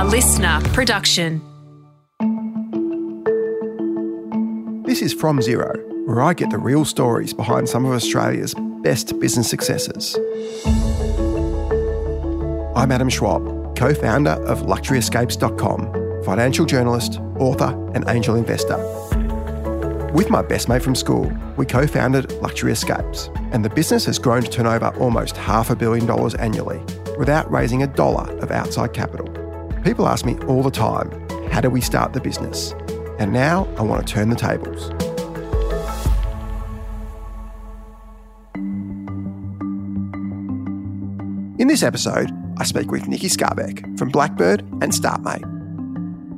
A listener production. This is From Zero, where I get the real stories behind some of Australia's best business successes. I'm Adam Schwab, co founder of LuxuryEscapes.com, financial journalist, author, and angel investor. With my best mate from school, we co founded Luxury Escapes, and the business has grown to turn over almost half a billion dollars annually without raising a dollar of outside capital. People ask me all the time, how do we start the business? And now I want to turn the tables. In this episode, I speak with Nikki Scevak from Blackbird and StartMate.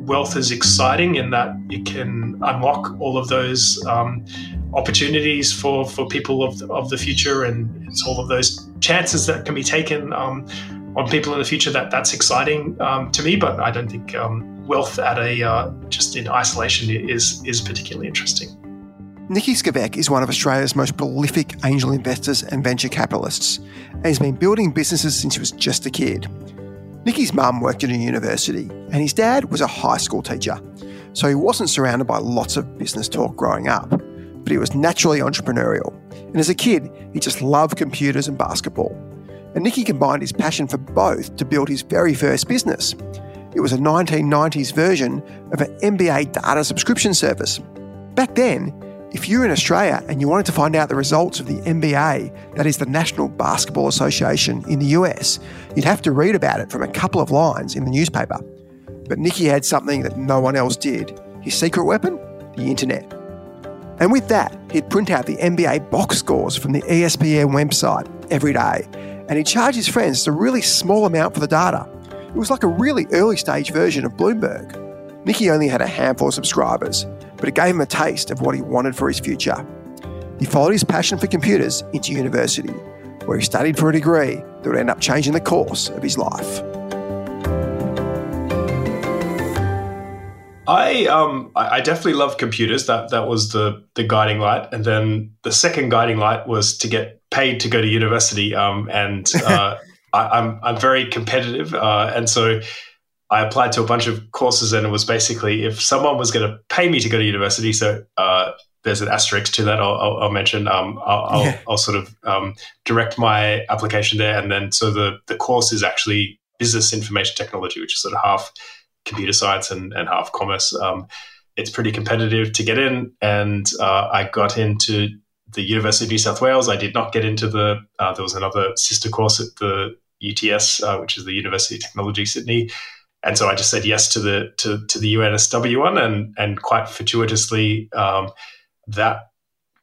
Wealth is exciting in that it can unlock all of those um, opportunities for, for people of of the future, and it's all of those chances that can be taken um, on people in the future. That that's exciting um, to me, but I don't think um, wealth at a uh, just in isolation is is particularly interesting. Nikki Scevak is one of Australia's most prolific angel investors and venture capitalists, and has been building businesses since he was just a kid. Nikki's mum worked at a university, and his dad was a high school teacher, so he wasn't surrounded by lots of business talk growing up, but he was naturally entrepreneurial. And as a kid, he just loved computers and basketball. And Nikki combined his passion for both to build his very first business. It was a 1990s version of an NBA data subscription service. Back then, if you're in Australia and you wanted to find out the results of the NBA, that is the National Basketball Association in the US, you'd have to read about it from a couple of lines in the newspaper. But Nikki had something that no one else did his secret weapon? The internet. And with that, he'd print out the NBA box scores from the ESPN website every day, and he charged his friends a really small amount for the data. It was like a really early stage version of Bloomberg. Nicky only had a handful of subscribers, but it gave him a taste of what he wanted for his future. He followed his passion for computers into university, where he studied for a degree that would end up changing the course of his life. I um I definitely love computers. That that was the the guiding light, and then the second guiding light was to get paid to go to university. Um, and uh, I, I'm I'm very competitive, uh, and so I applied to a bunch of courses, and it was basically if someone was going to pay me to go to university. So uh, there's an asterisk to that. I'll, I'll, I'll mention. Um, I'll, I'll, Yeah. I'll sort of um, direct my application there, and then so the the course is actually business information technology, which is sort of half computer science and, and half commerce. Um, it's pretty competitive to get in, and uh, I got into the University of New South Wales. I did not get into the. Uh, there was another sister course at the UTS, uh, which is the University of Technology Sydney, and so I just said yes to the to, to the UNSW one, and and quite fortuitously, um, that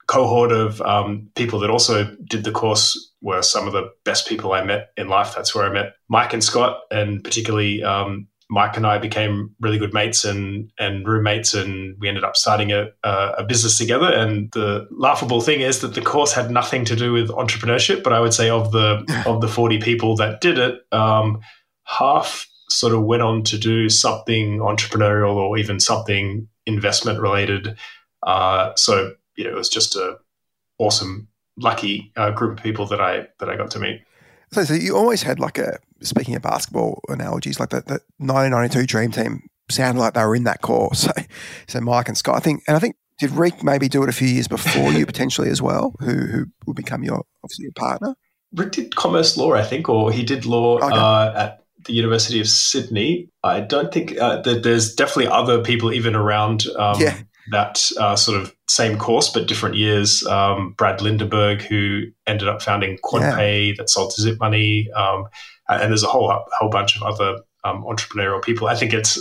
cohort of um, people that also did the course were some of the best people I met in life. That's where I met Mike and Scott, and particularly um, Mike and I became really good mates and and roommates, and we ended up starting a, a, business together. And the laughable thing is that the course had nothing to do with entrepreneurship, but I would say of the of the forty people that did it, um, half sort of went on to do something entrepreneurial or even something investment related. Uh, so you know, it was just a awesome, lucky uh, group of people that I that I got to meet. So, so you always had like a speaking of basketball analogies, like the, the 1992 Dream Team sounded like they were in that course. So, so Mike and Scott, I think, and I think did Rick maybe do it a few years before you potentially as well, who who would become your obviously your partner? Rick did commerce law, I think, or he did law Okay. uh, at the University of Sydney. I don't think uh, that there's definitely other people even around um, Yeah. that uh, sort of same course but different years. Um, Brad Lindenberg, who ended up founding QuantPay, that sold to Zip Money, um, and there's a whole whole bunch of other um, entrepreneurial people. I think it's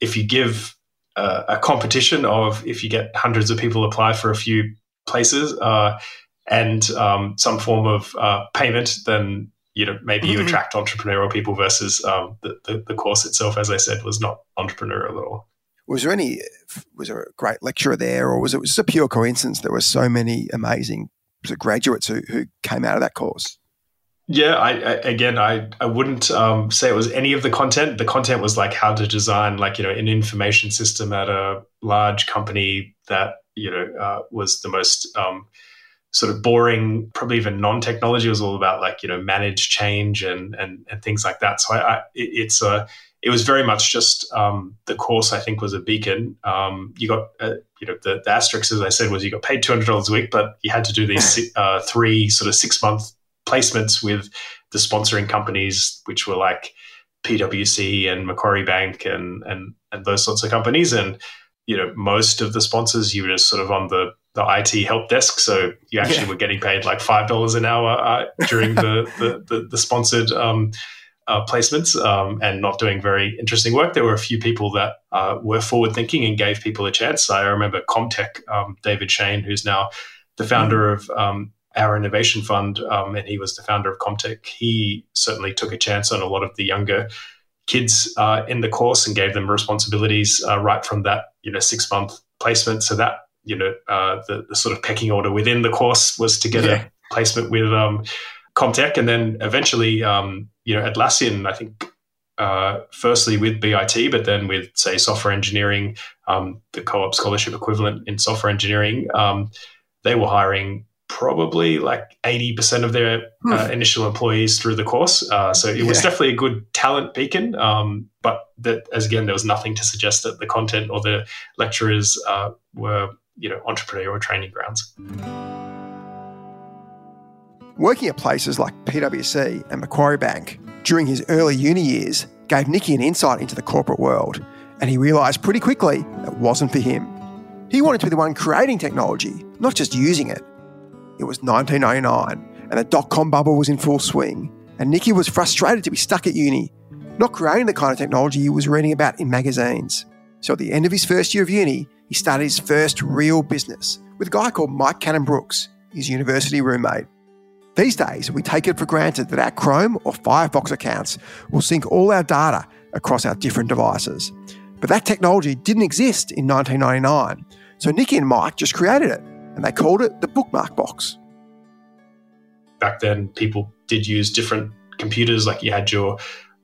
if you give uh, a competition of if you get hundreds of people apply for a few places uh, and um, some form of uh, payment, then you know maybe you Mhm. attract entrepreneurial people versus um, the, the the course itself, as I said, was not entrepreneurial at all. Was there any? Was there a great lecturer there, or was it just a pure coincidence there were so many amazing graduates who, who came out of that course? Yeah, I, I again, I I wouldn't um, say it was any of the content. The content was like how to design, like you know, an information system at a large company that you know uh, was the most um, sort of boring, probably even non-technology. Was all about like you know manage change and and, and things like that. So I, I it, it's a it was very much just um, the course. I think was a beacon. Um, you got uh, you know the, the asterisk as I said was you got paid two hundred dollars a week, but you had to do these uh, three sort of six month placements with the sponsoring companies, which were like PwC and Macquarie Bank and and and those sorts of companies. And you know, most of the sponsors, you were just sort of on the the IT help desk, so you actually yeah. were getting paid like five dollars an hour uh, during the, the, the the sponsored. Um, uh, placements um, and not doing very interesting work. There were a few people that uh, were forward thinking and gave people a chance. I remember Comtech, um, David Shein, who's now the founder of um, our innovation fund, um, and he was the founder of Comtech. He certainly took a chance on a lot of the younger kids uh, in the course and gave them responsibilities uh, right from that you know six month placement. So that you know uh, the, the, sort of pecking order within the course was to get yeah. a placement with um, Comtech, and then eventually um, you know Atlassian, I think. Uh, firstly with BIT, but then with say software engineering, um, the co-op scholarship equivalent in software engineering, um, they were hiring probably like 80% of their hmm. uh, initial employees through the course. Uh, so it was definitely a good talent beacon. Um, but that, as again, there was nothing to suggest that the content or the lecturers uh, were, you know, entrepreneurial training grounds. Working at places like PwC and Macquarie Bank during his early uni years gave Nicky an insight into the corporate world, and he realised pretty quickly it wasn't for him. He wanted to be the one creating technology, not just using it. It was 1999 and the dot com bubble was in full swing, and Nicky was frustrated to be stuck at uni, not creating the kind of technology he was reading about in magazines. So at the end of his first year of uni, he started his first real business with a guy called Mike Cannon Brooks, his university roommate. These days, we take it for granted that our Chrome or Firefox accounts will sync all our data across our different devices. But that technology didn't exist in 1999, so Nicky and Mike just created it and they called it the bookmark box. Back then, people did use different computers, like you had your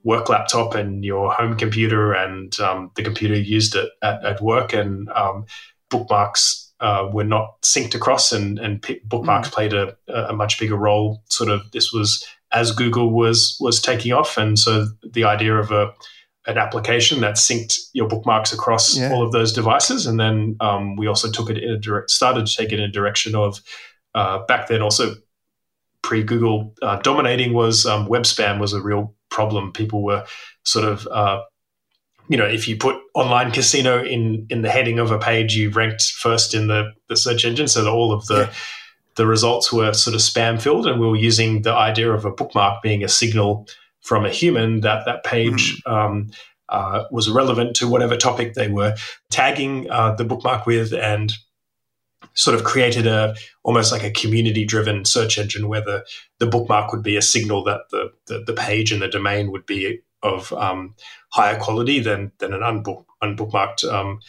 work laptop and your home computer, and um, the computer used it at, at work, and um, bookmarks uh, were not synced across, and, and p- bookmarks mm. played a, a much bigger role. Sort of, this was as Google was was taking off, and so the idea of a an application that synced your bookmarks across yeah. all of those devices. And then um, we also took it in a direct, started to take it in a direction of uh, back then also pre Google uh, dominating was um, web spam was a real problem. People were sort of uh, you know, if you put online casino in in the heading of a page, you ranked first in the, the search engine. So that all of the yeah. the results were sort of spam filled, and we were using the idea of a bookmark being a signal from a human that that page mm. um, uh, was relevant to whatever topic they were tagging uh, the bookmark with and sort of created a almost like a community driven search engine where the, the bookmark would be a signal that the, the, the page and the domain would be of um, higher quality than than an unbook, unbookmarked um,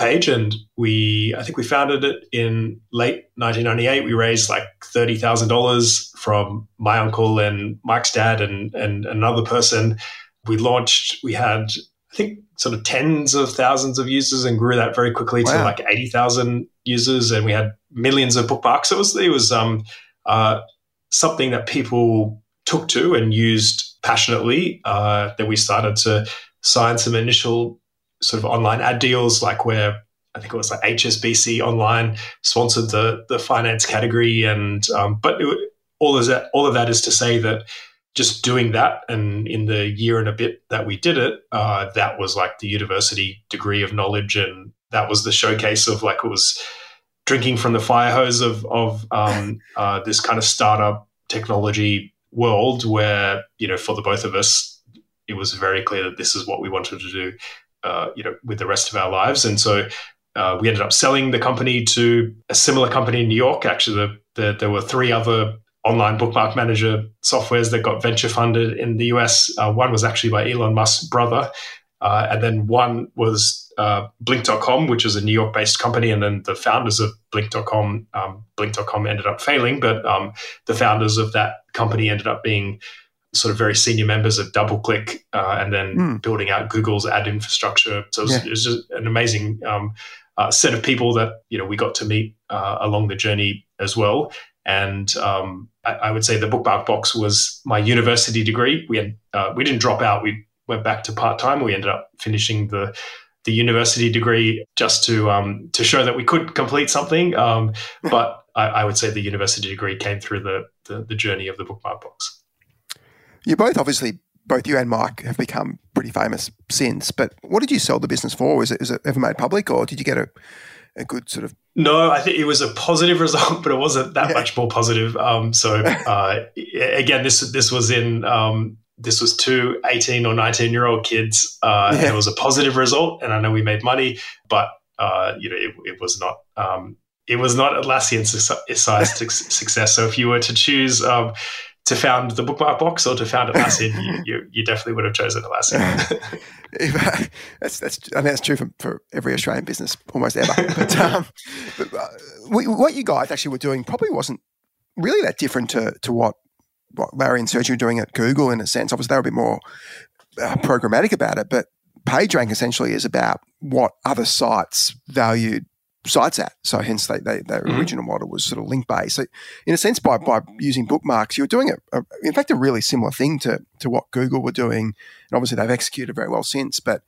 page. And we, I think we founded it in late 1998. We raised like thirty thousand dollars from my uncle and Mike's dad and and another person. We launched. We had I think sort of tens of thousands of users and grew that very quickly wow. to like eighty thousand users, and we had millions of bookmarks. It was it was um, uh, something that people took to and used passionately. Uh, that we started to sign some initial sort of online ad deals, like where I think it was like HSBC Online sponsored the the finance category, and um, but it, all of that all of that is to say that just doing that, and in the year and a bit that we did it, uh, that was like the university degree of knowledge, and that was the showcase of like it was drinking from the fire hose of of um, uh, this kind of startup technology world, where you know for the both of us it was very clear that this is what we wanted to do, uh, you know, with the rest of our lives. And so uh, we ended up selling the company to a similar company in New York. Actually, the, the, there were three other online bookmark manager softwares that got venture funded in the US. Uh, one was actually by Elon Musk's brother. Uh, and then one was uh, Blink.com, which is a New York based company. And then the founders of Blink.com, um, Blink.com ended up failing, but um, the founders of that company ended up being sort of very senior members of DoubleClick uh, and then mm. building out Google's ad infrastructure. So it was, yeah. it was just an amazing um, uh, set of people that you know we got to meet uh, along the journey as well. And um, I, I, would say the bookmark box was my university degree. We had, uh, we didn't drop out. We went back to part time. We ended up finishing the the university degree just to um, to show that we could complete something. Um, but I, I, would say the university degree came through the, the, the journey of the bookmark box. You both obviously both you and Mike have become pretty famous since. But what did you sell the business for? Was it, is it ever made public, or did you get a, a good sort of? No, I think it was a positive result, but it wasn't that yeah. much more positive. Um, so uh, again, this this was in um, this was two 18 or 19 year old kids. Uh, yeah. It was a positive result, and I know we made money, but uh, you know it, it was not. Um, it was not Atlassian sized success. So if you were to choose um, to found the bookmark box or to found Atlassian, you, you, you, definitely would have chosen Atlassian. that's that's I mean that's true for, for every Australian business almost ever. But, um, but uh, what you guys actually were doing probably wasn't really that different to to what what Larry and Sergey were doing at Google in a sense. Obviously, they were a bit more uh, programmatic about it, but PageRank essentially is about what other sites valued sites at. So hence they, they, their mm-hmm. original model was sort of link based. So in a sense, by, by using bookmarks, you're doing a, a, in fact a really similar thing to to what Google were doing, and obviously they've executed very well since. But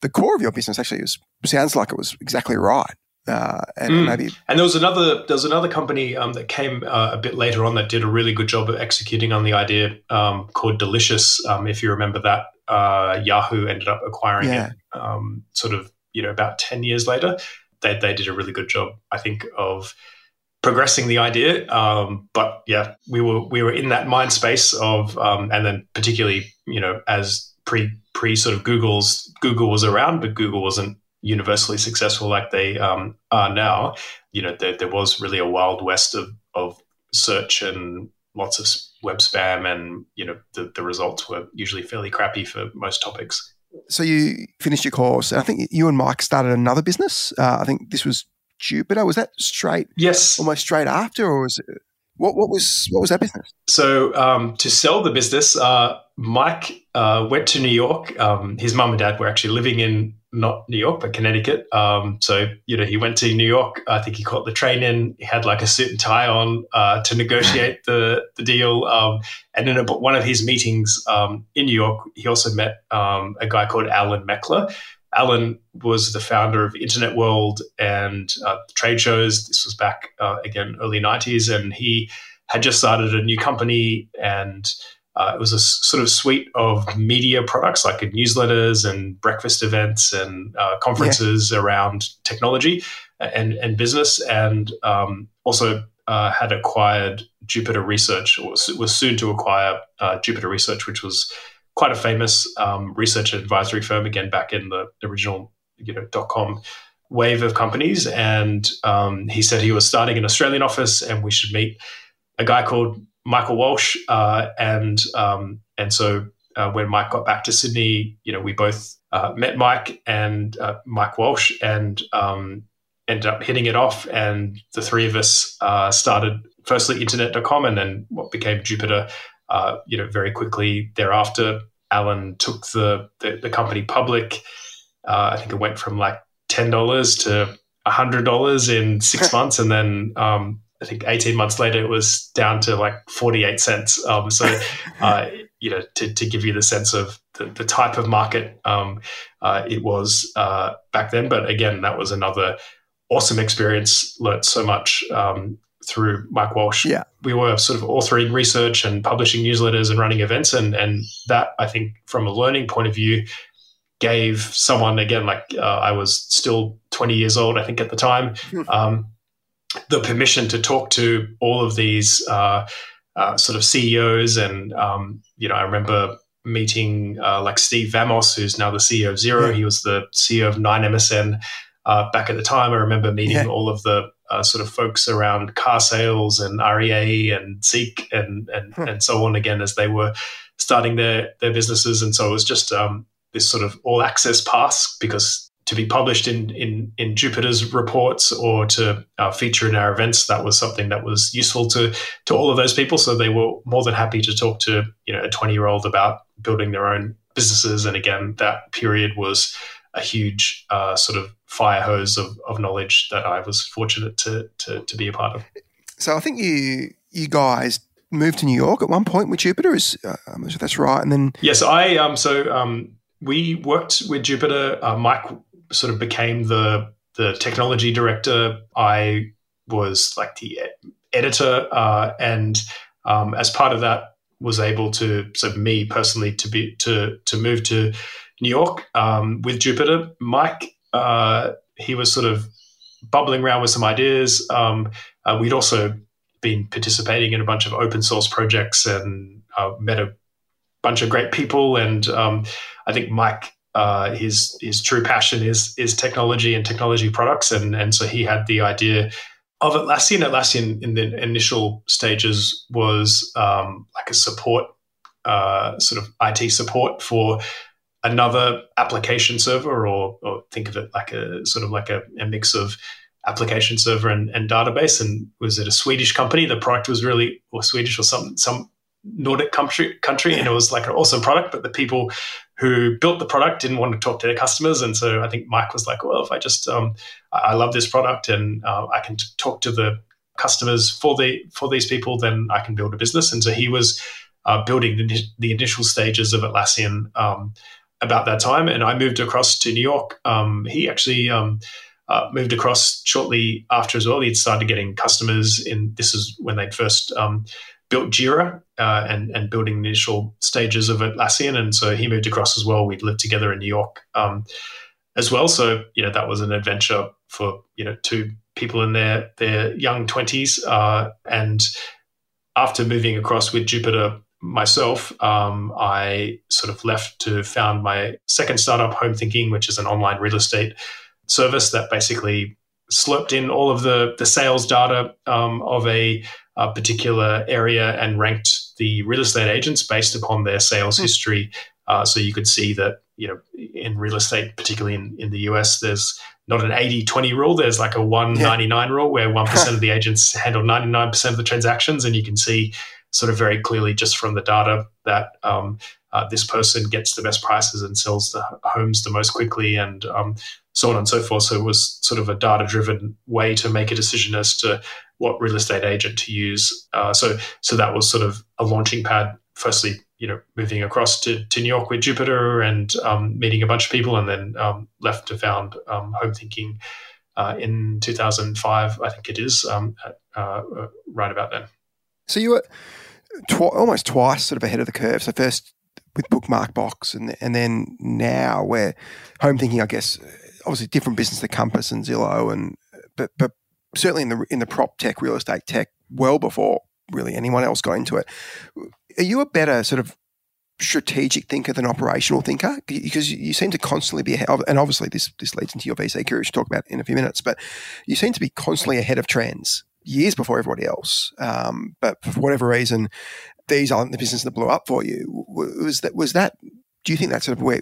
the core of your business actually was, sounds like it was exactly right. Uh, and mm. maybe and there was another there was another company um, that came uh, a bit later on that did a really good job of executing on the idea um, called Delicious. Um, if you remember that, uh, Yahoo ended up acquiring yeah. it um, sort of you know about ten years later they, they did a really good job, I think, of progressing the idea. Um, but yeah, we were we were in that mind space of, um, and then particularly, you know, as pre pre sort of Google's Google was around, but Google wasn't universally successful like they um, are now. You know, there, there was really a wild west of of search and lots of web spam, and you know, the the results were usually fairly crappy for most topics so you finished your course. I think you and Mike started another business. Uh, I think this was Jupiter. Was that straight? Yes, almost straight after, or was it? What, what was what was that business? So um, to sell the business, uh, Mike uh, went to New York. Um, his mum and dad were actually living in not New York, but Connecticut. Um, so, you know, he went to New York. I think he caught the train in. He had like a suit and tie on uh, to negotiate the, the deal. Um, and in a, one of his meetings um, in New York, he also met um, a guy called Alan Meckler. Alan was the founder of Internet World and uh, trade shows. This was back, uh, again, early 90s. And he had just started a new company and uh, it was a sort of suite of media products like newsletters and breakfast events and uh, conferences yeah. around technology and, and business, and um, also uh, had acquired Jupiter Research, or was soon to acquire uh, Jupiter Research, which was quite a famous um, research advisory firm, again, back in the original you know, dot com wave of companies. And um, he said he was starting an Australian office and we should meet a guy called Michael Walsh, uh, and um, and so uh, when Mike got back to Sydney, you know, we both uh, met Mike and uh, Mike Walsh, and um, ended up hitting it off. And the three of us uh, started firstly internet.com, and then what became Jupiter. Uh, you know, very quickly thereafter, Alan took the the, the company public. I think it went from like ten dollars to hundred dollars in six months, and then um, I think 18 months later, it was down to like 48 cents. Um, so, uh, you know, to, to give you the sense of the, the type of market um, uh, it was uh, back then. But again, that was another awesome experience. Learned so much um, through Mike Walsh. Yeah. We were sort of authoring research and publishing newsletters and running events. And, and that, I think, from a learning point of view, gave someone, again, like uh, I was still 20 years old, I think, at the time. The permission to talk to all of these uh, uh, sort of CEOs. And, um, you know, I remember meeting uh, like Steve Vamos, who's now the CEO of Xero. Yeah. He was the CEO of 9MSN uh, back at the time. I remember meeting yeah. all of the uh, sort of folks around car sales and REA and Seek and, and, hmm. and so on again as they were starting their, their businesses. And so it was just um, this sort of all access pass because to be published in, in, in Jupiter's reports or to uh, feature in our events. That was something that was useful to to all of those people. So they were more than happy to talk to you know a twenty year old about building their own businesses. And again, that period was a huge uh, sort of fire hose of, of knowledge that I was fortunate to, to to be a part of. So I think you you guys moved to New York at one point with Jupiter. Is uh, I'm sure that's right. And then yes, I um so um we worked with Jupiter. Uh, Mike sort of became the the technology director. I was like the editor, uh, and um, as part of that, was able to so me personally to be to to move to New York um, with Jupiter. Mike, uh, he was sort of bubbling around with some ideas. Um, uh, we'd also been participating in a bunch of open source projects and uh, met a bunch of great people. And um, I think Mike, uh, his his true passion is is technology and technology products, and and so he had the idea of Atlassian. Atlassian in the initial stages was um, like a support, uh, sort of IT support for another application server, or, or think of it like a sort of like a, a mix of application server and, and, database. And was it a Swedish company? The product was really, or Swedish or some some Nordic country country, and it was like an awesome product. But the people who built the product didn't want to talk to their customers, and so I think Mike was like, "Well, if I just um, I love this product and uh, I can t- talk to the customers for the for these people, then I can build a business." And so he was uh, building the, the, initial stages of Atlassian um, about that time, and I moved across to New York. Um, he actually um, uh, moved across shortly after as well. He'd started getting customers in. This is when they'd first um, built Jira uh, and and building initial stages of Atlassian, and so he moved across as well. We'd lived together in New York um, as well, so you know that was an adventure for you know two people in their their young twenties. Uh, and after moving across with Jupiter myself, um, I sort of left to found my second startup, Home Thinking, which is an online real estate service that basically slurped in all of the, the sales data um, of a, a, particular area and ranked the real estate agents based upon their sales mm. history. Uh, so you could see that, you know, in real estate, particularly in, in the US, there's not an 80 20 rule. There's like a 199 yeah. rule where 1% of the agents handle 99% of the transactions. And you can see sort of very clearly just from the data that um, uh, this person gets the best prices and sells the homes the most quickly. And um, so on and so forth. So it was sort of a data driven way to make a decision as to what real estate agent to use. Uh, so so that was sort of a launching pad. Firstly, you know, moving across to, to New York with Jupiter and um, meeting a bunch of people, and then um, left to found um, Home Thinking uh, in 2005, I think it is, um, uh, uh, right about then. So you were tw- almost twice sort of ahead of the curve. So first with Bookmark Box, and and then now where Home Thinking, I guess, obviously different business to Compass and Zillow, and but but certainly in the in the prop tech, real estate tech, well before really anyone else got into it. Are you a better sort of strategic thinker than operational thinker? Because you seem to constantly be ahead, and obviously this this leads into your VC career, which we'll talk about in a few minutes. But you seem to be constantly ahead of trends years before everybody else. Um, but for whatever reason, these aren't the business that blew up for you. Was that was that? Do you think that's sort of where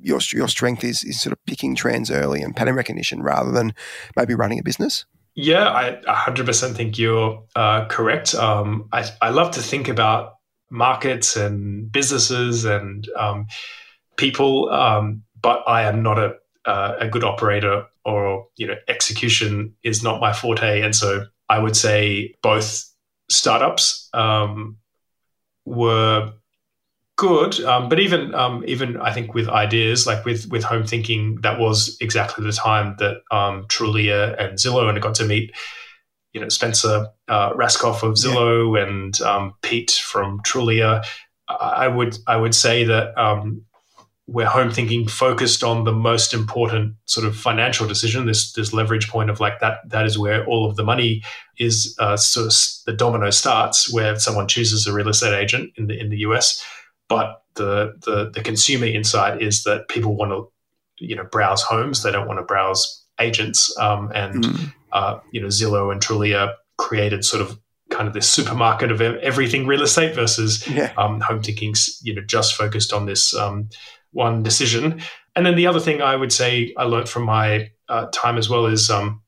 your your strength is is sort of picking trends early and pattern recognition rather than maybe running a business? Yeah, I 100% think you're uh, correct. Um, I, I love to think about markets and businesses and um, people, um, but I am not a uh, a good operator or you know execution is not my forte, and so I would say both startups um, were good. Um, but even um, even I think with ideas like with with home thinking, that was exactly the time that um, Trulia and Zillow and I got to meet. You know Spencer uh, Rascoff of Zillow yeah. and um, Pete from Trulia. I would I would say that um, where home thinking focused on the most important sort of financial decision, this this leverage point of like that that is where all of the money is uh, sort of the domino starts, where someone chooses a real estate agent in the in the US but the, the, the consumer insight is that people want to, you know, browse homes. They don't want to browse agents. Um, and, mm. uh, you know, Zillow and Trulia created sort of kind of this supermarket of everything real estate versus yeah. um, home thinking's, you know, just focused on this um, one decision. And then the other thing I would say I learned from my uh, time as well is um,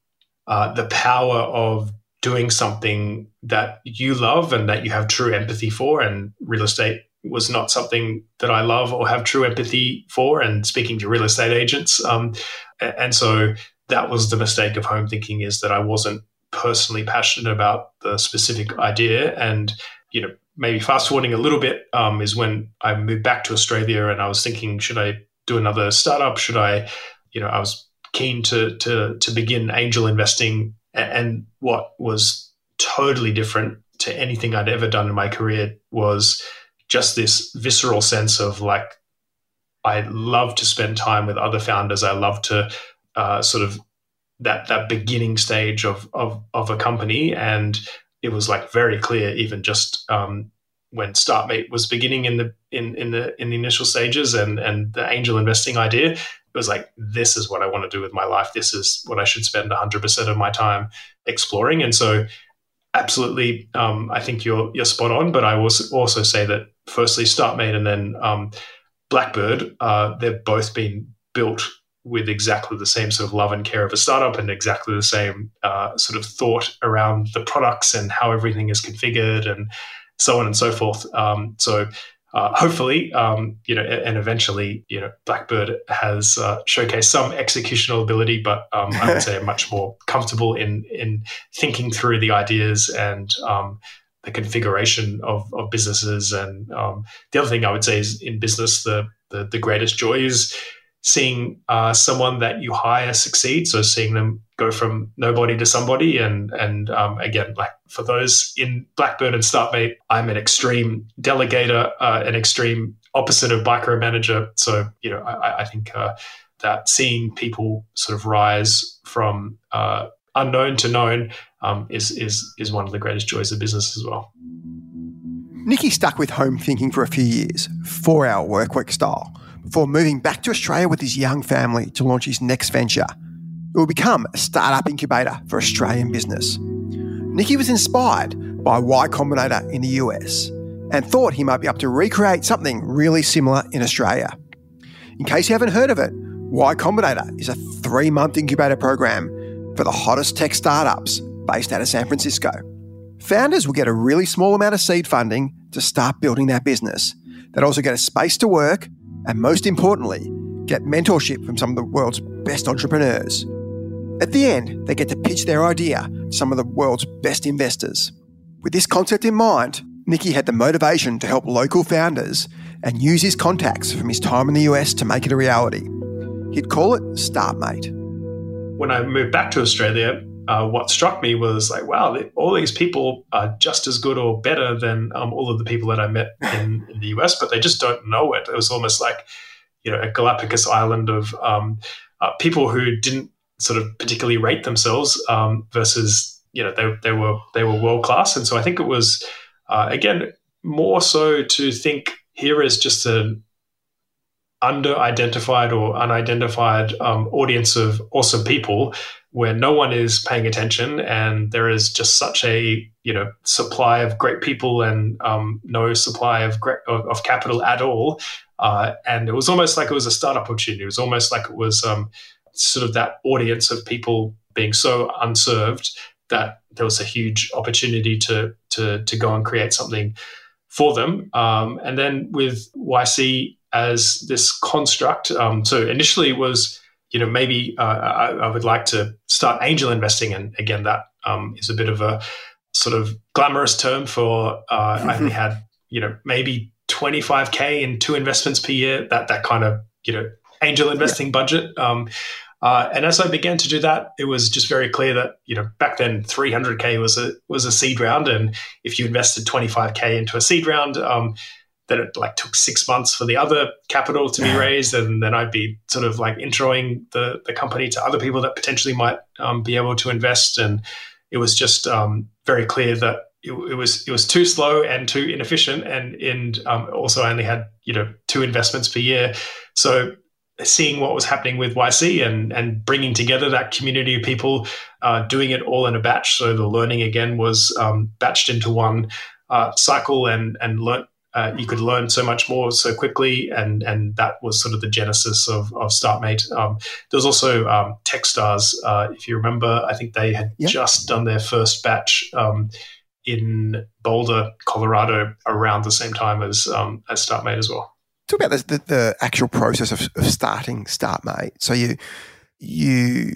uh, the power of doing something that you love and that you have true empathy for. And real estate was not something that I love or have true empathy for. And speaking to real estate agents, um, and so that was the mistake of home thinking is that I wasn't personally passionate about the specific idea. And, you know, maybe fast forwarding a little bit um, is when I moved back to Australia and I was thinking, should I do another startup? Should I, you know, I was keen to to to begin angel investing, and what was totally different to anything I'd ever done in my career was just this visceral sense of like I love to spend time with other founders. I love to uh, sort of that that beginning stage of, of of a company, and it was like very clear, even just um, when StartMate was beginning in the in in the in the initial stages, and and the angel investing idea, it was like this is what I want to do with my life. This is what I should spend 100 percent of my time exploring, and so absolutely, um, I think you're you're spot on. But I will also say that firstly, StartMate and then um, Blackbird, uh, they've both been built with exactly the same sort of love and care of a startup and exactly the same uh, sort of thought around the products and how everything is configured and so on and so forth. Um, so uh, hopefully, um, you know, and eventually, you know, Blackbird has uh, showcased some executional ability, but um, I would say much more comfortable in in thinking through the ideas and um, the configuration of, of businesses. And um, the other thing I would say is in business, the the, the greatest joy is seeing uh, someone that you hire succeed. So seeing them go from nobody to somebody, and and um, again, like for those in Blackbird and Startmate, I'm an extreme delegator, uh, an extreme opposite of micromanager. So you know, I, I think uh, that seeing people sort of rise from uh, unknown to known um, is is is one of the greatest joys of business as well. Nikki stuck with home thinking for a few years, four hour work week style before moving back to Australia with his young family to launch his next venture. It will become a startup incubator for Australian business. Nicky was inspired by Y Combinator in the US and thought he might be able to recreate something really similar in Australia. In case you haven't heard of it, Y Combinator is a three month incubator program for the hottest tech startups based out of San Francisco. Founders will get a really small amount of seed funding to start building their business. They'll also get a space to work and most importantly, get mentorship from some of the world's best entrepreneurs. At the end, they get to pitch their idea to some of the world's best investors. With this concept in mind, Nikki had the motivation to help local founders and use his contacts from his time in the US to make it a reality. He'd call it StartMate. When I moved back to Australia, uh, what struck me was like, wow, all these people are just as good or better than um, all of the people that I met in, in, the US, but they just don't know it. It was almost like, you know, a Galapagos island of um, uh, people who didn't sort of particularly rate themselves um, versus, you know, they, they were they were world class. And so I think it was, uh, again, more so to think here is just an under-identified or unidentified um, audience of awesome people where no one is paying attention and there is just such a you know supply of great people and um, no supply of, great, of, of capital at all. Uh, and it was almost like it was a startup opportunity. It was almost like it was um, sort of that audience of people being so unserved that there was a huge opportunity to to to go and create something for them. Um, and then with YC as this construct um, so initially it was you know, maybe uh, I, I, would like to start angel investing. And again, that um, is a bit of a sort of glamorous term for uh, I only had, you know, maybe 25K in two investments per year, that, that kind of, you know, angel investing yeah. budget. Um, uh, and as I began to do that, it was just very clear that you know back then 300k was a was a seed round, and if you invested 25k into a seed round, um, that it like took six months for the other capital to be raised, and then I'd be sort of like introing the the company to other people that potentially might um, be able to invest, and it was just um, very clear that it, it, was it was too slow and too inefficient, and and um, also I only had you know two investments per year, so seeing what was happening with YC and and bringing together that community of people, uh, doing it all in a batch, so the learning again was um, batched into one uh, cycle and and learnt uh, you could learn so much more so quickly, and and that was sort of the genesis of, of StartMate. Um, there was also um, TechStars, uh, if you remember. I think they had just done their first batch um, in Boulder, Colorado, around the same time as um, as StartMate as well. Talk about the, the, the actual process of, of starting StartMate. So you you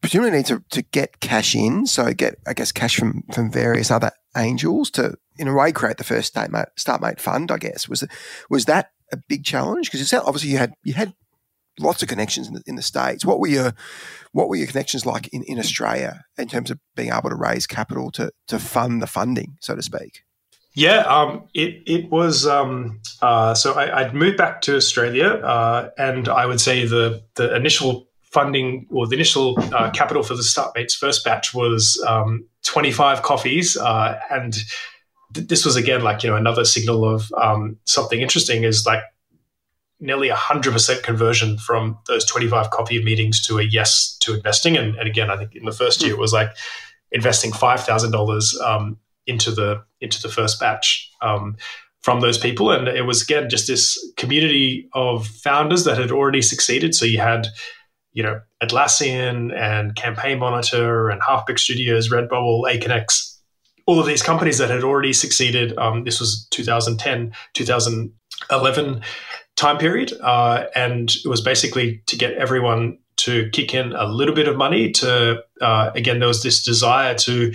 presumably need to, to get cash in, so get I guess cash from from various other angels to in a way create the first Startmate, Startmate fund. I guess was was that a big challenge because obviously you had you had lots of connections in the, in the states. What were your what were your connections like in, in Australia in terms of being able to raise capital to to fund the funding, so to speak? Yeah, um, it it was um, uh, so I, would moved back to Australia, uh, and I would say the the initial funding or the initial uh, capital for the Startmates first batch was um, 25 coffees, uh, and th- this was again like you know another signal of um, something interesting is like nearly 100% conversion from those 25 coffee meetings to a yes to investing, and, and again I think in the first year it was like investing five thousand um, dollars into the into the first batch um, from those people, and it was again just this community of founders that had already succeeded. So you had you know Atlassian and Campaign Monitor and Halfbrick Studios, Redbubble, Aconex, all of these companies that had already succeeded. Um, this was 2010, 2011 time period, uh, and it was basically to get everyone to kick in a little bit of money. To uh, again, there was this desire to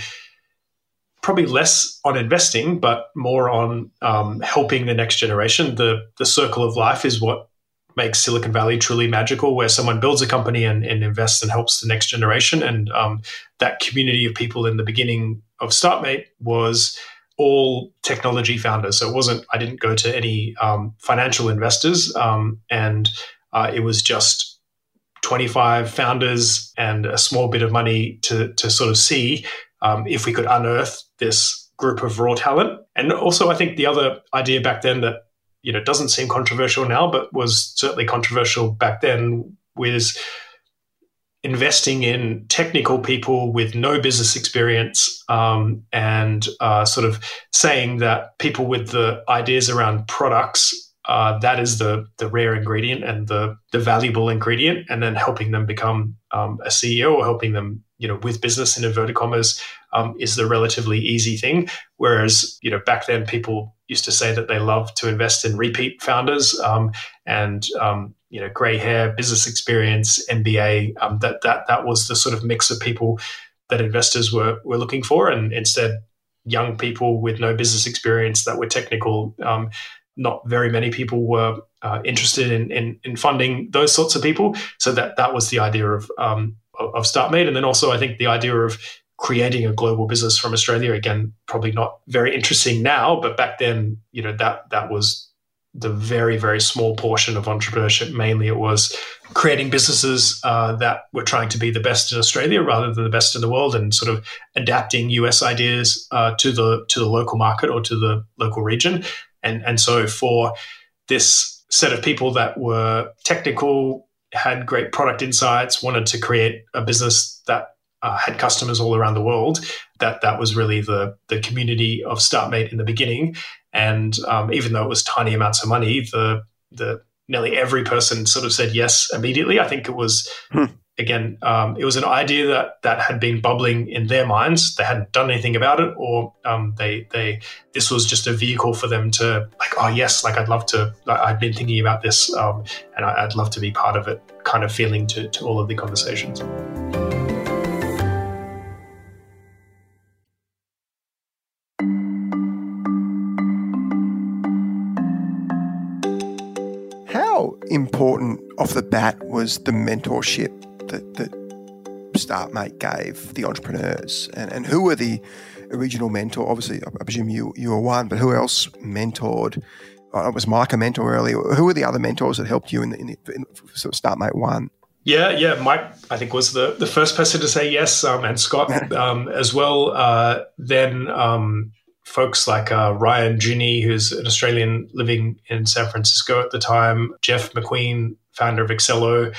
probably less on investing, but more on um, helping the next generation. The the circle of life is what makes Silicon Valley truly magical, where someone builds a company and, and invests and helps the next generation. And um, that community of people in the beginning of Startmate was all technology founders. So it wasn't. I didn't go to any um, financial investors, um, and uh, it was just. 25 founders and a small bit of money to, to sort of see um, if we could unearth this group of raw talent. And also, I think the other idea back then that you know doesn't seem controversial now, but was certainly controversial back then was investing in technical people with no business experience um, and uh, sort of saying that people with the ideas around products uh, that is the the rare ingredient and the the valuable ingredient, and then helping them become um, a CEO or helping them you know with business in inverted commas um, is the relatively easy thing. Whereas you know back then people used to say that they love to invest in repeat founders um, and um, you know grey hair, business experience, MBA. Um, that that that was the sort of mix of people that investors were were looking for, and instead young people with no business experience that were technical. Um, not very many people were uh, interested in, in, in funding those sorts of people. So that that was the idea of um, of StartMate. And then also, I think the idea of creating a global business from Australia, again, probably not very interesting now, but back then, you know, that that was the very, very small portion of entrepreneurship. Mainly it was creating businesses uh, that were trying to be the best in Australia rather than the best in the world and sort of adapting US ideas uh, to the to the local market or to the local region. And, and so for this set of people that were technical, had great product insights, wanted to create a business that uh, had customers all around the world. That that was really the the community of Startmate in the beginning. And um, even though it was tiny amounts of money, the the nearly every person sort of said yes immediately. I think it was hmm again, um, it was an idea that that had been bubbling in their minds. They hadn't done anything about it, or um, they they this was just a vehicle for them to like, oh yes, like I'd love to. I'd been thinking about this, um, and I'd love to be part of it. Kind of feeling to to all of the conversations. How important off the bat was the mentorship that, that StartMate gave the entrepreneurs? And, and who were the original mentor? Obviously, I presume you, you were one, but who else mentored? Uh, was Mike a mentor earlier? Who were the other mentors that helped you in, the, in, the, in sort of StartMate 1? Yeah, yeah. Mike, I think, was the, the first person to say yes, um, and Scott um, as well. Uh, then um, folks like uh, Ryan Junee, who's an Australian living in San Francisco at the time, Geoff McQueen, founder of Accelo,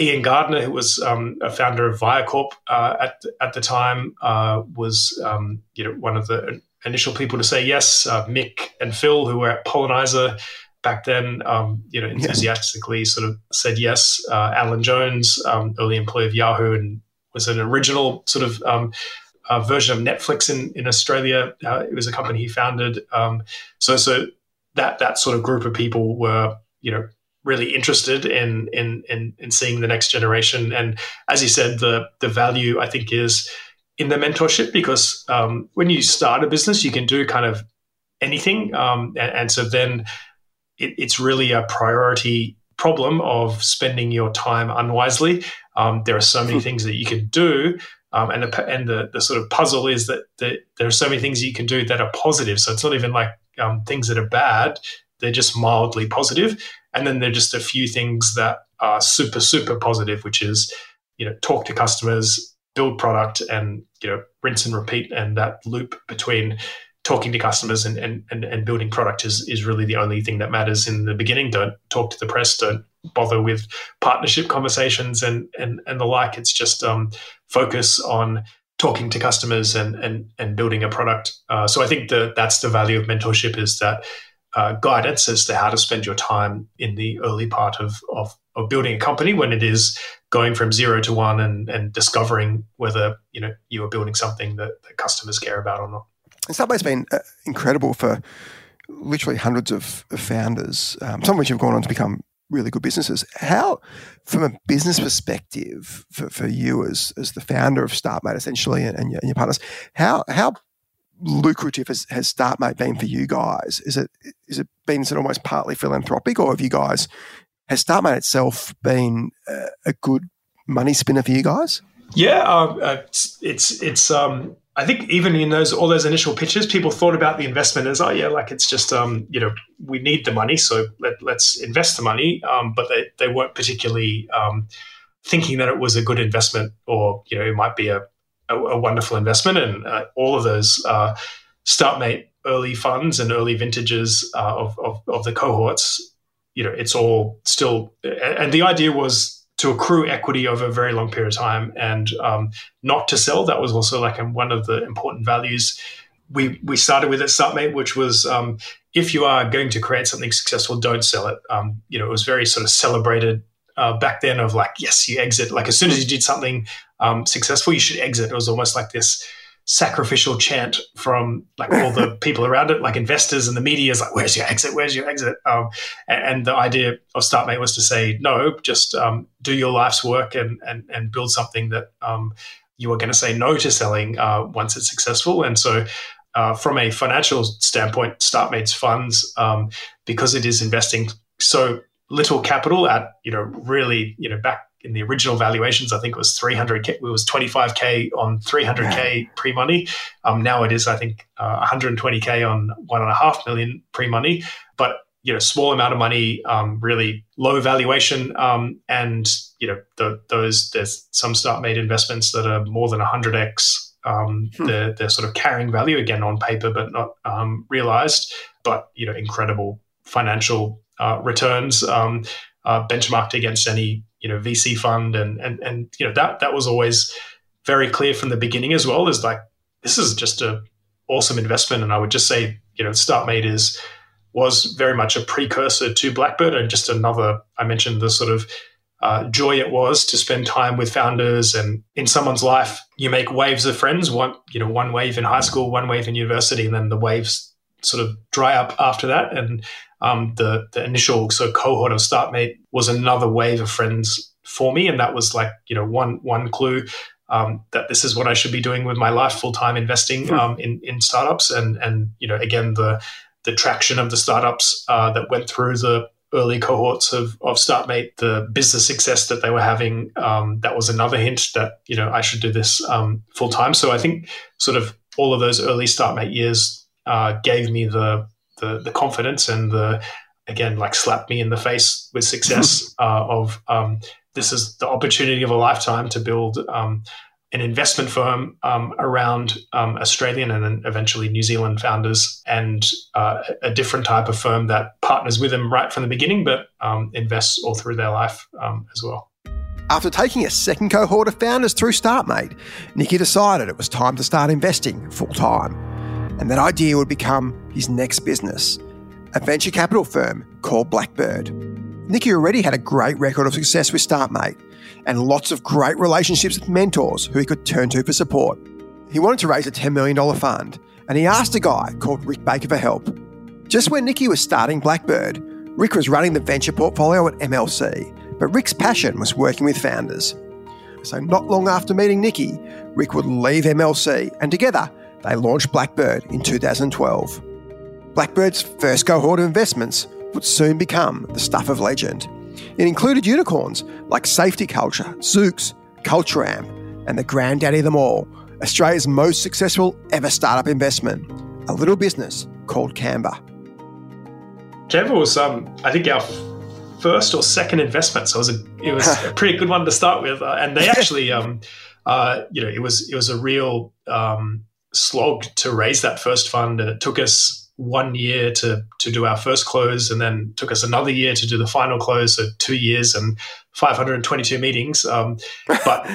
Ian Gardner, who was um, a founder of Viacorp uh, at at the time, uh, was um, you know one of the initial people to say yes. Uh, Mick and Phil, who were at Pollenizer back then, um, you know, enthusiastically sort of said yes. Uh, Alan Jones, um, early employee of Yahoo, and was an original sort of um, uh, version of Netflix in in Australia. Uh, it was a company he founded. Um, so so that that sort of group of people were you know really interested in, in in in seeing the next generation. And as you said, the the value I think is in the mentorship because um, when you start a business, you can do kind of anything, um, and, and, so then it, it's really a priority problem of spending your time unwisely. Um, there are so many hmm. things that you can do. Um, and the, and the, the sort of puzzle is that the, there are so many things you can do that are positive. So it's not even like um, things that are bad; they're just mildly positive. And then there are just a few things that are super super positive, which is you know talk to customers, build product, and you know rinse and repeat. And that loop between talking to customers and, and, and, and, building product is, is really the only thing that matters in the beginning. Don't talk to the press, don't bother with partnership conversations and, and, and the like. It's just um, focus on talking to customers and, and, and building a product. Uh, so I think that that's the value of mentorship is that uh, guidance as to how to spend your time in the early part of, of, of building a company when it is going from zero to one and, and discovering whether you know you are building something that, that customers care about or not. And Subway's been uh, incredible for literally hundreds of, of founders, um, some of which have gone on to become really good businesses. How, from a business perspective, for, for you as, as the founder of StartMate, essentially, and, and, your, and your partners, how how lucrative has, has StartMate been for you guys? Is it is it been sort of almost partly philanthropic, or have you guys has StartMate itself been a, a good money spinner for you guys? Yeah, uh, it's it's, it's um, I think even in those all those initial pitches, people thought about the investment as, oh yeah, like it's just um, you know we need the money, so let, us invest the money. Um, but they, they weren't particularly um, thinking that it was a good investment, or you know it might be a a, a wonderful investment. And uh, all of those uh, StartMate early funds and early vintages uh, of, of of the cohorts, you know, it's all still. And the idea was to accrue equity over a very long period of time and um, not to sell. That was also like one of the important values we we started with at StartMate, which was um, if you are going to create something successful, don't sell it. Um, you know, it was very sort of celebrated uh, back then of like, yes, you exit. Like as soon as you did something um, successful, you should exit. It was almost like this sacrificial chant from like all the people around it, like investors and the media is like, where's your exit? Where's your exit? Um, and, and, the idea of StartMate was to say, no, just um, do your life's work and, and, and build something that um, you are going to say no to selling uh, once it's successful. And so uh, from a financial standpoint, StartMate's funds, um, because it is investing so little capital at, you know, really, you know, back in the original valuations, I think it was 300k. It was 25k on 300k yeah. pre-money. Um, now it is, I think, uh, 120k on one and a half million pre-money. But you know, small amount of money, um, really low valuation, um, and you know, the, those there's some StartMate investments that are more than 100x. Um, hmm. They're, they're sort of carrying value again on paper, but not um, realized. But you know, incredible financial uh, returns um, uh, benchmarked against any you know VC fund. And and and you know that that was always very clear from the beginning as well Is like this is just a awesome investment. And I would just say you know StartMate is was very much a precursor to Blackbird and just another I mentioned the sort of uh, joy it was to spend time with founders. And in someone's life you make waves of friends one you know one wave in high school one wave in university and then the waves sort of dry up after that and um, the the initial sort of cohort of StartMate was another wave of friends for me, and that was like you know one one clue um, that this is what I should be doing with my life, full time investing hmm. um, in in startups, and and you know again the the traction of the startups uh, that went through the early cohorts of, of StartMate, the business success that they were having, um, that was another hint that you know I should do this um, full time. So I think sort of all of those early StartMate years uh, gave me the the the confidence and the again like slapped me in the face with success uh, of um, this is the opportunity of a lifetime to build um, an investment firm um, around um, Australian and then eventually New Zealand founders, and uh, a different type of firm that partners with them right from the beginning, but um, invests all through their life um, as well. After taking a second cohort of founders through StartMate, Nikki decided it was time to start investing full time and that idea would become his next business, a venture capital firm called Blackbird. Nicky already had a great record of success with StartMate and lots of great relationships with mentors who he could turn to for support. He wanted to raise a $10 million fund and he asked a guy called Rick Baker for help. Just when Nicky was starting Blackbird, Rick was running the venture portfolio at MLC, but Rick's passion was working with founders. So, not long after meeting Nikki, Rick would leave MLC, and together they launched Blackbird in 2012. Blackbird's first cohort of investments would soon become the stuff of legend. It included unicorns like Safety Culture, Zoox, Culture Amp, and the granddaddy of them all, Australia's most successful ever startup investment, a little business called Canva. Canva was, um, I think, our first or second investment, so it was a, it was a pretty good one to start with. Uh, and they actually, um, uh, you know, it was it was a real um, slog to raise that first fund, and it took us one year to to do our first close, and then took us another year to do the final close. So two years and 522 meetings. Um, but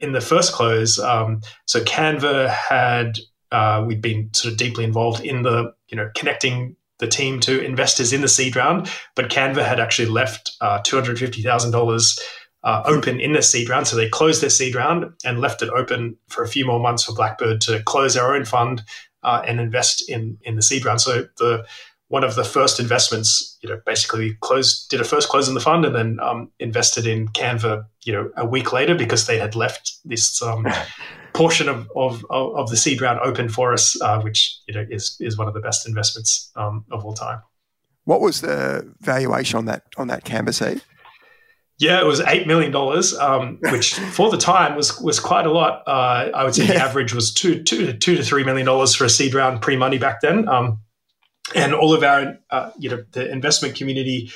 in the first close, um, so Canva had uh, we'd been sort of deeply involved in the you know connecting the team to investors in the seed round, but Canva had actually left uh, two hundred fifty thousand uh, open in the seed round. So they closed their seed round and left it open for a few more months for Blackbird to close our own fund uh, and invest in in the seed round. So the one of the first investments, you know, basically closed, did a first close in the fund, and then um, invested in Canva, you know, a week later because they had left this um, portion of, of of the seed round open for us, uh, which you know is is one of the best investments um, of all time. What was the valuation on that on that Canva seed? Yeah, it was eight million dollars, um, which for the time was was quite a lot. Uh, I would say yeah. the average was two two to two to three million dollars for a seed round pre money back then. Um, and all of our, uh, you know, the investment community,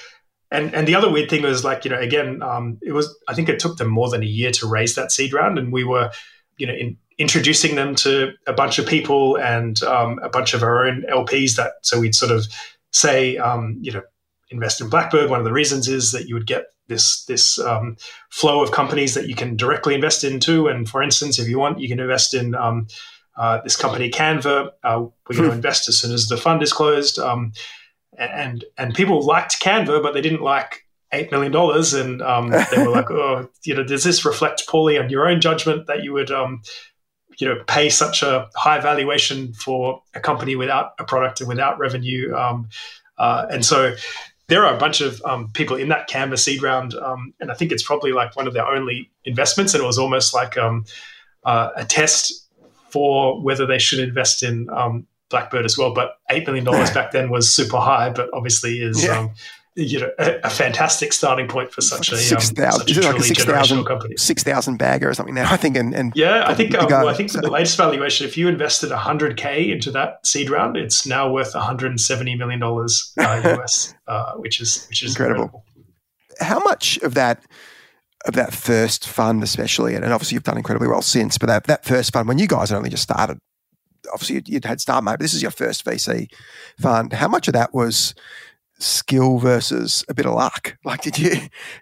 and and the other weird thing was like, you know, again, um, it was I think it took them more than a year to raise that seed round, and we were, you know, in, introducing them to a bunch of people and um, a bunch of our own LPs. That so we'd sort of say, um, you know, invest in Blackbird. One of the reasons is that you would get this this um, flow of companies that you can directly invest into. And for instance, if you want, you can invest in um, uh, this company Canva. Uh, we're going to hmm. invest as soon as the fund is closed. Um, and and people liked Canva, but they didn't like eight million dollars, and um, they were like, oh, you know, does this reflect poorly on your own judgment that you would um, you know pay such a high valuation for a company without a product and without revenue um, uh, and so there are a bunch of um, people in that Canva seed round, um, and I think it's probably like one of their only investments, and it was almost like um, uh, a test for whether they should invest in um, Blackbird as well. But eight million dollars back then was super high, but obviously is yeah. Um, you know a, a, fantastic starting point for such like a six thousand, um, like a six thousand company. Six thousand bagger or something now. I think and, and yeah, I think um, well, I think so. the latest valuation, if you invested hundred k into that seed round, it's now worth one hundred and seventy million dollars uh, US, uh, which is which is incredible. incredible. How much of that? Of that first fund, especially, and obviously you've done incredibly well since. But that, that first fund, when you guys had only just started, obviously you'd, you'd had Startmate, but this is your first VC fund. How much of that was skill versus a bit of luck? Like, did you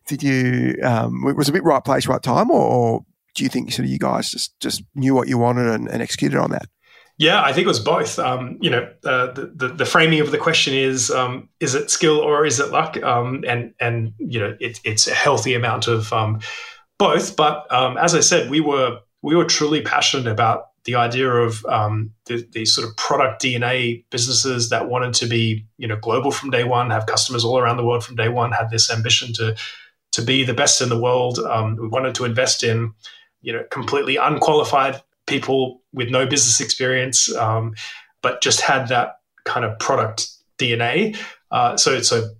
did you um, was a bit right place, right time, or, or, do you think sort of you guys just just knew what you wanted and, and executed on that? Yeah, I think it was both. Um, you know, uh, the, the, the framing of the question is: um, is it skill or is it luck? Um, and and you know, it, it's a healthy amount of um, both. But um, as I said, we were we were truly passionate about the idea of um, the, these sort of product DNA businesses that wanted to be, you know, global from day one, have customers all around the world from day one, had this ambition to to be the best in the world. Um, we wanted to invest in, you know, completely unqualified people with no business experience, um, but just had that kind of product DNA. Uh, so so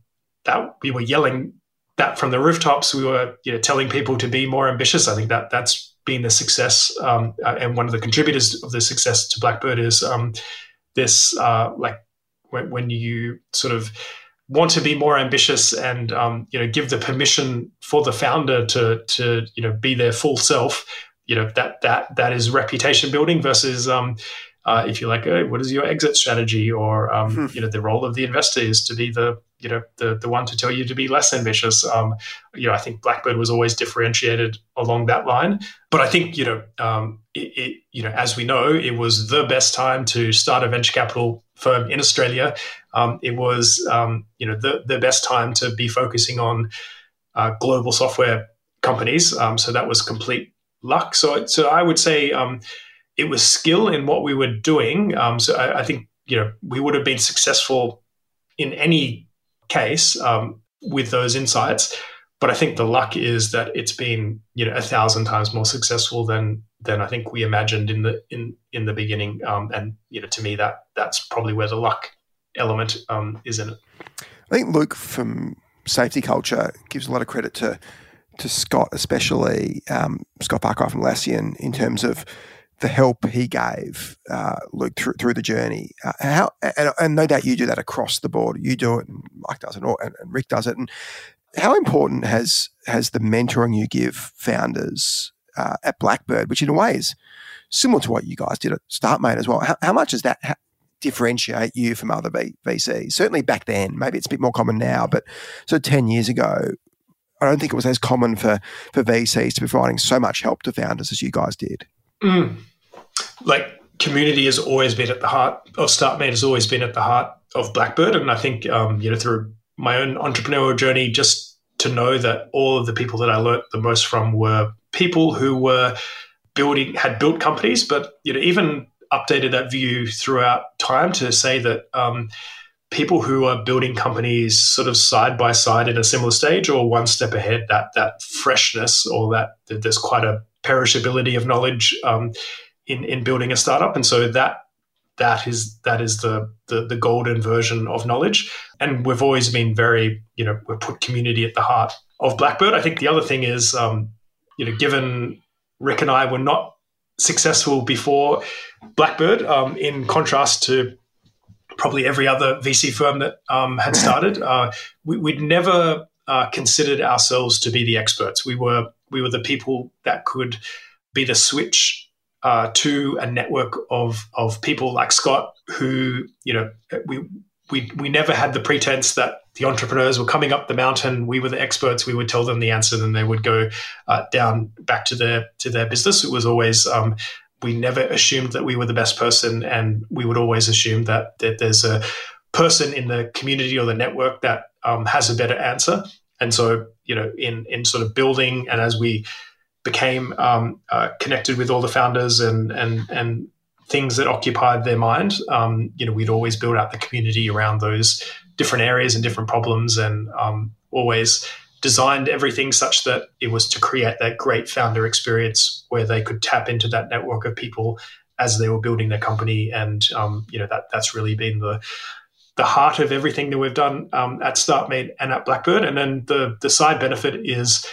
that we were yelling that from the rooftops. We were you know telling people to be more ambitious. I think that that's been the success um, uh, and one of the contributors of the success to Blackbird is um, this uh, like when, when, you sort of want to be more ambitious and um, you know give the permission for the founder to to you know be their full self you know that that that is reputation building versus um, uh, if you're like, oh, what is your exit strategy, or um, hmm. you know, the role of the investor is to be the you know the the one to tell you to be less ambitious. Um, you know, I think Blackbird was always differentiated along that line. But I think you know, um, it, it, you know, as we know, it was the best time to start a venture capital firm in Australia. Um, it was um, you know the the best time to be focusing on uh, global software companies. Um, so that was complete luck. So so I would say. Um, it was skill in what we were doing. So I, I, think you know we would have been successful in any case um, with those insights. But I think the luck is that it's been you know a thousand times more successful than than I think we imagined in the in in the beginning. Um, and you know, to me, that that's probably where the luck element um, is in it. I think Luke from Safety Culture gives a lot of credit to to Scott, especially um, Scott Farquhar from Atlassian, in terms of the help he gave uh, Luke through, through the journey. Uh, how and, and, no doubt you do that across the board. You do it, and Mike does it, and, and Rick does it. And how important has has the mentoring you give founders uh, at Blackbird, which in a way is similar to what you guys did at StartMate as well? How, how much does that ha- differentiate you from other v- VCs? Certainly back then, maybe it's a bit more common now, but so ten years ago, I don't think it was as common for for VCs to be providing so much help to founders as you guys did. Mm. Like community has always been at the heart of StartMate has always been at the heart of Blackbird, and I think um, you know through my own entrepreneurial journey, just to know that all of the people that I learnt the most from were people who were building had built companies, but you know even updated that view throughout time to say that um, people who are building companies sort of side by side in a similar stage or one step ahead, that that freshness or that, that there's quite a perishability of knowledge um, in in building a startup, and so that that is that is the, the, the golden version of knowledge. And we've always been very, you know, we've put community at the heart of Blackbird. I think the other thing is, um, you know, given Rick and I were not successful before Blackbird, um, in contrast to probably every other VC firm that um, had started, uh, we, would never uh, considered ourselves to be the experts. We were we were the people that could be the switch uh, to a network of of people like Scott, who you know we we we never had the pretense that the entrepreneurs were coming up the mountain. We were the experts. We would tell them the answer, and they would go uh, down back to their to their business. It was always um, we never assumed that we were the best person, and we would always assume that that there's a person in the community or the network that um, has a better answer. And so, you know, in in sort of building, and as we became um, uh, connected with all the founders and and and things that occupied their mind. Um, you know, we'd always build out the community around those different areas and different problems, and um, always designed everything such that it was to create that great founder experience where they could tap into that network of people as they were building their company. And um, you know that that's really been the the heart of everything that we've done um, at StartMate and at Blackbird. And then the the side benefit is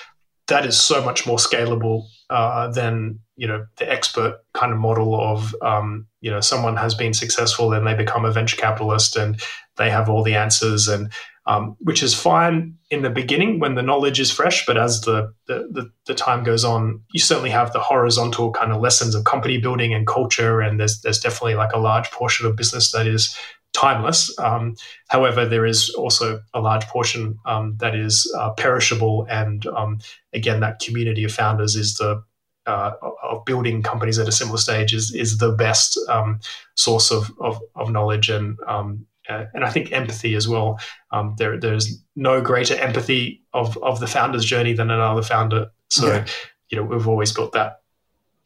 that is so much more scalable uh, than you know the expert kind of model of um, you know someone has been successful and they become a venture capitalist and they have all the answers and um, which is fine in the beginning when the knowledge is fresh but as the, the, the the time goes on you certainly have the horizontal kind of lessons of company building and culture and there's there's definitely like a large portion of business that is timeless. Um, however, there is also a large portion um, that is uh, perishable, and um, again, that community of founders is the uh, of building companies at a similar stage is is the best um, source of, of, of knowledge and um, uh, and I think empathy as well. Um, there there's no greater empathy of of the founder's journey than another founder. So yeah. you know we've always built that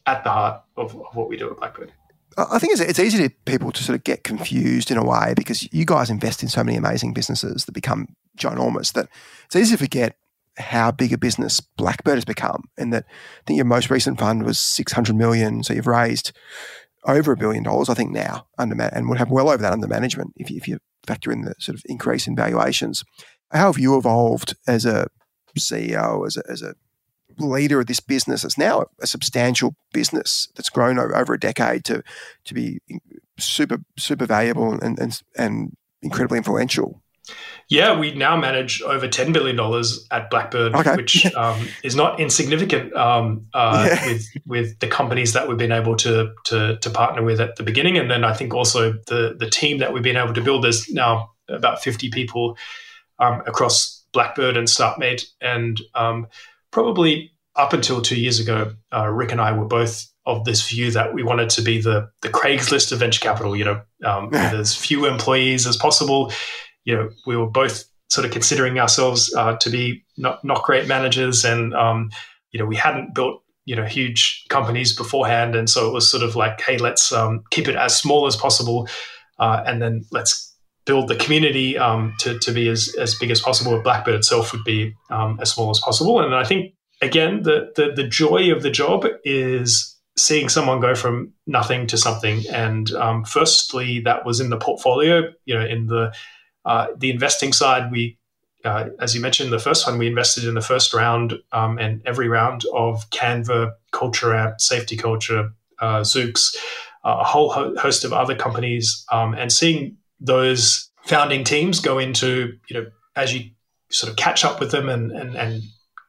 at the heart of, of what we do at Blackbird. I think it's, easy to people to sort of get confused in a way because you guys invest in so many amazing businesses that become ginormous that it's easy to forget how big a business Blackbird has become. And that I think your most recent fund was 600 million. So you've raised over a billion dollars, I think, now under and would have well over that under management if you, if you factor in the sort of increase in valuations. How have you evolved as a CEO, as a, as a leader of this business. It's now a substantial business that's grown over a decade to to be super super valuable and and, and incredibly influential. Yeah, we now manage over ten billion dollars at Blackbird, okay. which um, is not insignificant um, uh, yeah. with with the companies that we've been able to, to to partner with at the beginning, and then I think also the the team that we've been able to build. There's now about fifty people um, across Blackbird and StartMate, and um, probably up until two years ago, uh, Rick and I were both of this view that we wanted to be the the Craigslist of venture capital. You know, um, with as few employees as possible. You know, we were both sort of considering ourselves uh, to be not not great managers, and um, you know, we hadn't built you know huge companies beforehand, and so it was sort of like, hey, let's um, keep it as small as possible, uh, and then let's build the community um, to, to be as, as big as possible. But Blackbird itself would be um, as small as possible. And I think, again, the, the, the joy of the job is seeing someone go from nothing to something. And um, firstly, that was in the portfolio. You know, in the uh, the investing side, we, uh, as you mentioned, the first one we invested in the first round um, and every round of Canva, Culture Amp, Safety Culture, uh, Zoox, a whole ho- host of other companies, um, and seeing those founding teams go into you know as you sort of catch up with them and and, and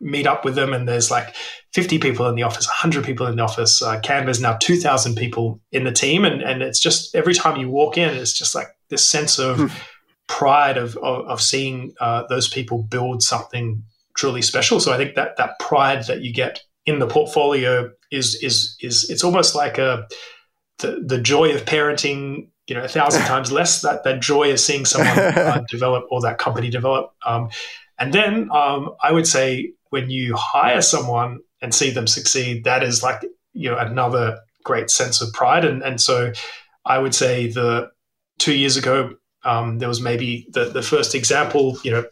meet up with them and there's like 50 people in the office 100 people in the office uh, canva's now 2000 people in the team and, and it's just every time you walk in it's just like this sense of hmm. pride of, of, of seeing uh, those people build something truly special so i think that that pride that you get in the portfolio is is is it's almost like a the, the joy of parenting you know a thousand times less that that joy of seeing someone uh, develop or that company develop um, and then um, i would say when you hire someone and see them succeed, that is like you know another great sense of pride. And and so I would say the two years ago um, there was maybe the the first example. You know.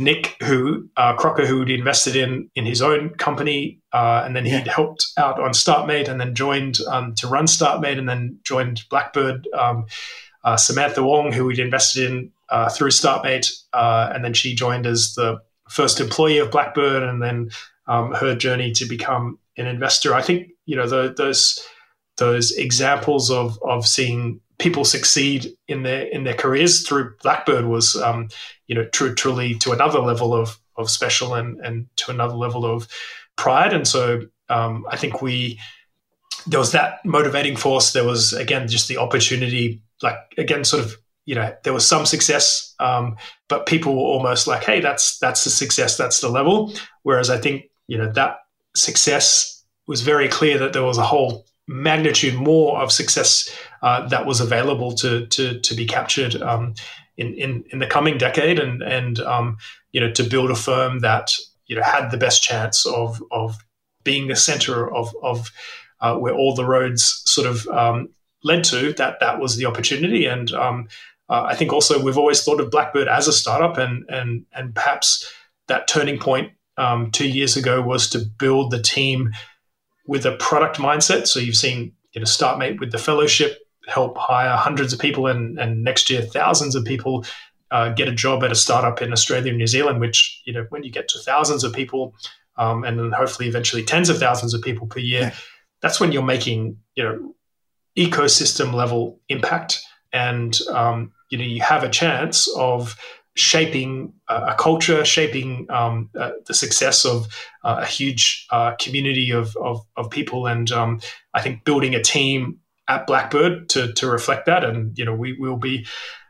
Nick, who uh, Crocker, who had invested in in his own company, uh, and then he'd yeah. helped out on StartMate, and then joined um, to run StartMate, and then joined Blackbird. Um, uh, Samantha Wong, who we'd invested in uh, through StartMate, uh, and then she joined as the first employee of Blackbird and then um, her journey to become an investor. I think you know the, those those examples of of seeing people succeed in their in their careers through Blackbird was um, you know truly to another level of of special and and to another level of pride. And so um, I think we there was that motivating force. There was again just the opportunity, like again, sort of you know there was some success um, but people were almost like hey that's that's the success that's the level whereas i think you know that success was very clear that there was a whole magnitude more of success uh, that was available to to to be captured um, in, in in the coming decade and and um, you know to build a firm that you know had the best chance of of being the center of of uh, where all the roads sort of um, led to that that was the opportunity. And um, uh, I think also we've always thought of Blackbird as a startup, and and and perhaps that turning point um, two years ago was to build the team with a product mindset. So you've seen you know StartMate with the fellowship help hire hundreds of people, and and next year thousands of people uh, get a job at a startup in Australia and New Zealand. Which you know when you get to thousands of people, um, and then hopefully eventually tens of thousands of people per year, yeah. that's when you're making you know ecosystem level impact and um, you know you have a chance of shaping a culture, shaping um, uh, the success of uh, a huge uh, community of, of, of, people, and um, I think building a team at Blackbird to, to reflect that. And you know, we will be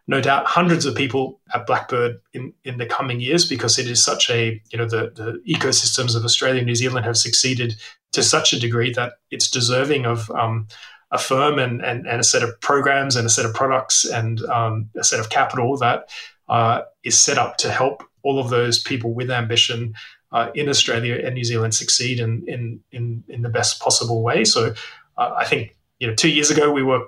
no doubt hundreds of people at Blackbird in, in the coming years because it is such a you know the the ecosystems of Australia and New Zealand have succeeded to such a degree that it's deserving of um, a firm and, and, and a set of programs and a set of products and um, a set of capital that uh, is set up to help all of those people with ambition uh, in Australia and New Zealand succeed in in in, in the best possible way. So uh, I think you know two years ago we were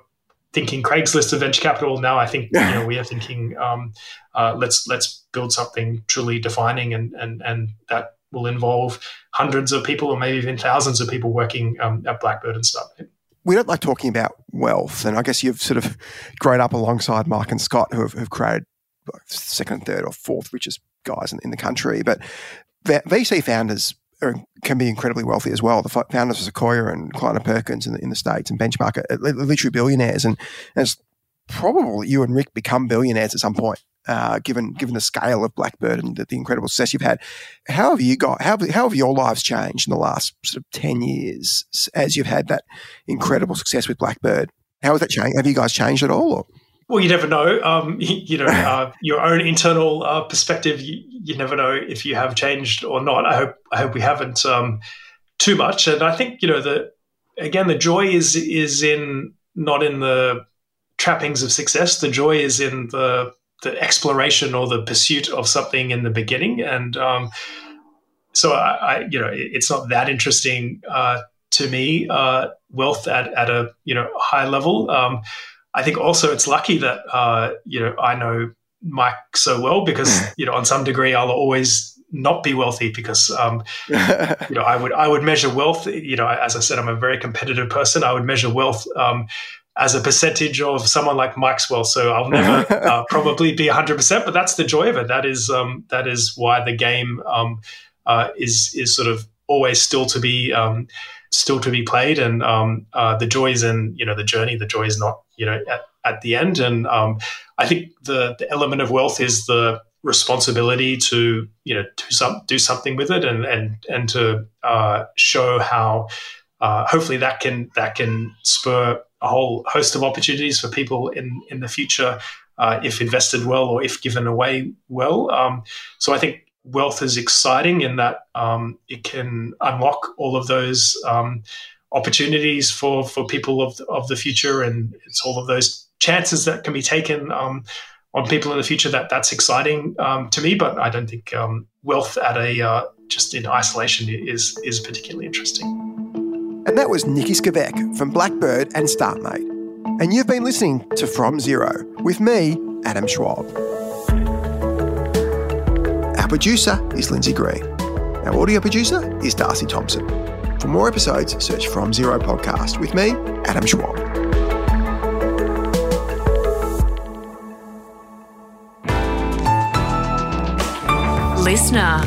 thinking Craigslist of venture capital. Now I think you know we are thinking um, uh, let's let's build something truly defining and and and that will involve hundreds of people or maybe even thousands of people working um, at Blackbird and stuff we don't like talking about wealth, and I guess you've sort of grown up alongside Mark and Scott, who have, have created second, third, or fourth richest guys in, in the country. But VC founders are, can be incredibly wealthy as well. The founders of Sequoia and Kleiner Perkins in the, in the states and Benchmark are literally billionaires, and, and it's probably you and Rick become billionaires at some point uh, given given the scale of Blackbird and the, the, incredible success you've had. How have you got? How, how have your lives changed in the last sort of ten years as you've had that incredible success with Blackbird? How has that changed? Have you guys changed at all? Or? Well, you never know. Um, you, know, uh, your own internal uh, perspective. You, you, never know if you have changed or not. I hope. I hope we haven't um, too much. And I think you know the again the joy is is in not in the trappings of success. The joy is in the the exploration or the pursuit of something in the beginning. And um, so I, I, you know, it, it's not that interesting uh, to me. Uh, wealth at, at a you know high level. Um, I think also it's lucky that uh, you know I know Mike so well because you know on some degree I'll always not be wealthy because um, you know I would I would measure wealth. You know, as I said, I'm a very competitive person. I would measure wealth. Um, as a percentage of someone like Mike's wealth, so I'll never uh, probably be 100, percent but that's the joy of it. That is um, that is why the game um, uh, is is sort of always still to be um, still to be played, and um, uh, the joy is in you know the journey. The joy is not you know at, at the end, and um, I think the the element of wealth is the responsibility to you know do some do something with it and and and to uh, show how uh, hopefully that can that can spur a whole host of opportunities for people in in the future uh, if invested well or if given away well. Um, so I think wealth is exciting in that um, it can unlock all of those um, opportunities for for people of of the future, and it's all of those chances that can be taken um, on people in the future. That that's exciting um, to me, but I don't think um, wealth at a uh, just in isolation is is particularly interesting. And that was Nikki Scevak from Blackbird and StartMate. And you've been listening to From Zero with me, Adam Schwab. Producer is Lindsay Green. Our audio producer is Darcy Thompson. For more episodes, search From Zero Podcast with me, Adam Schwab. Listener.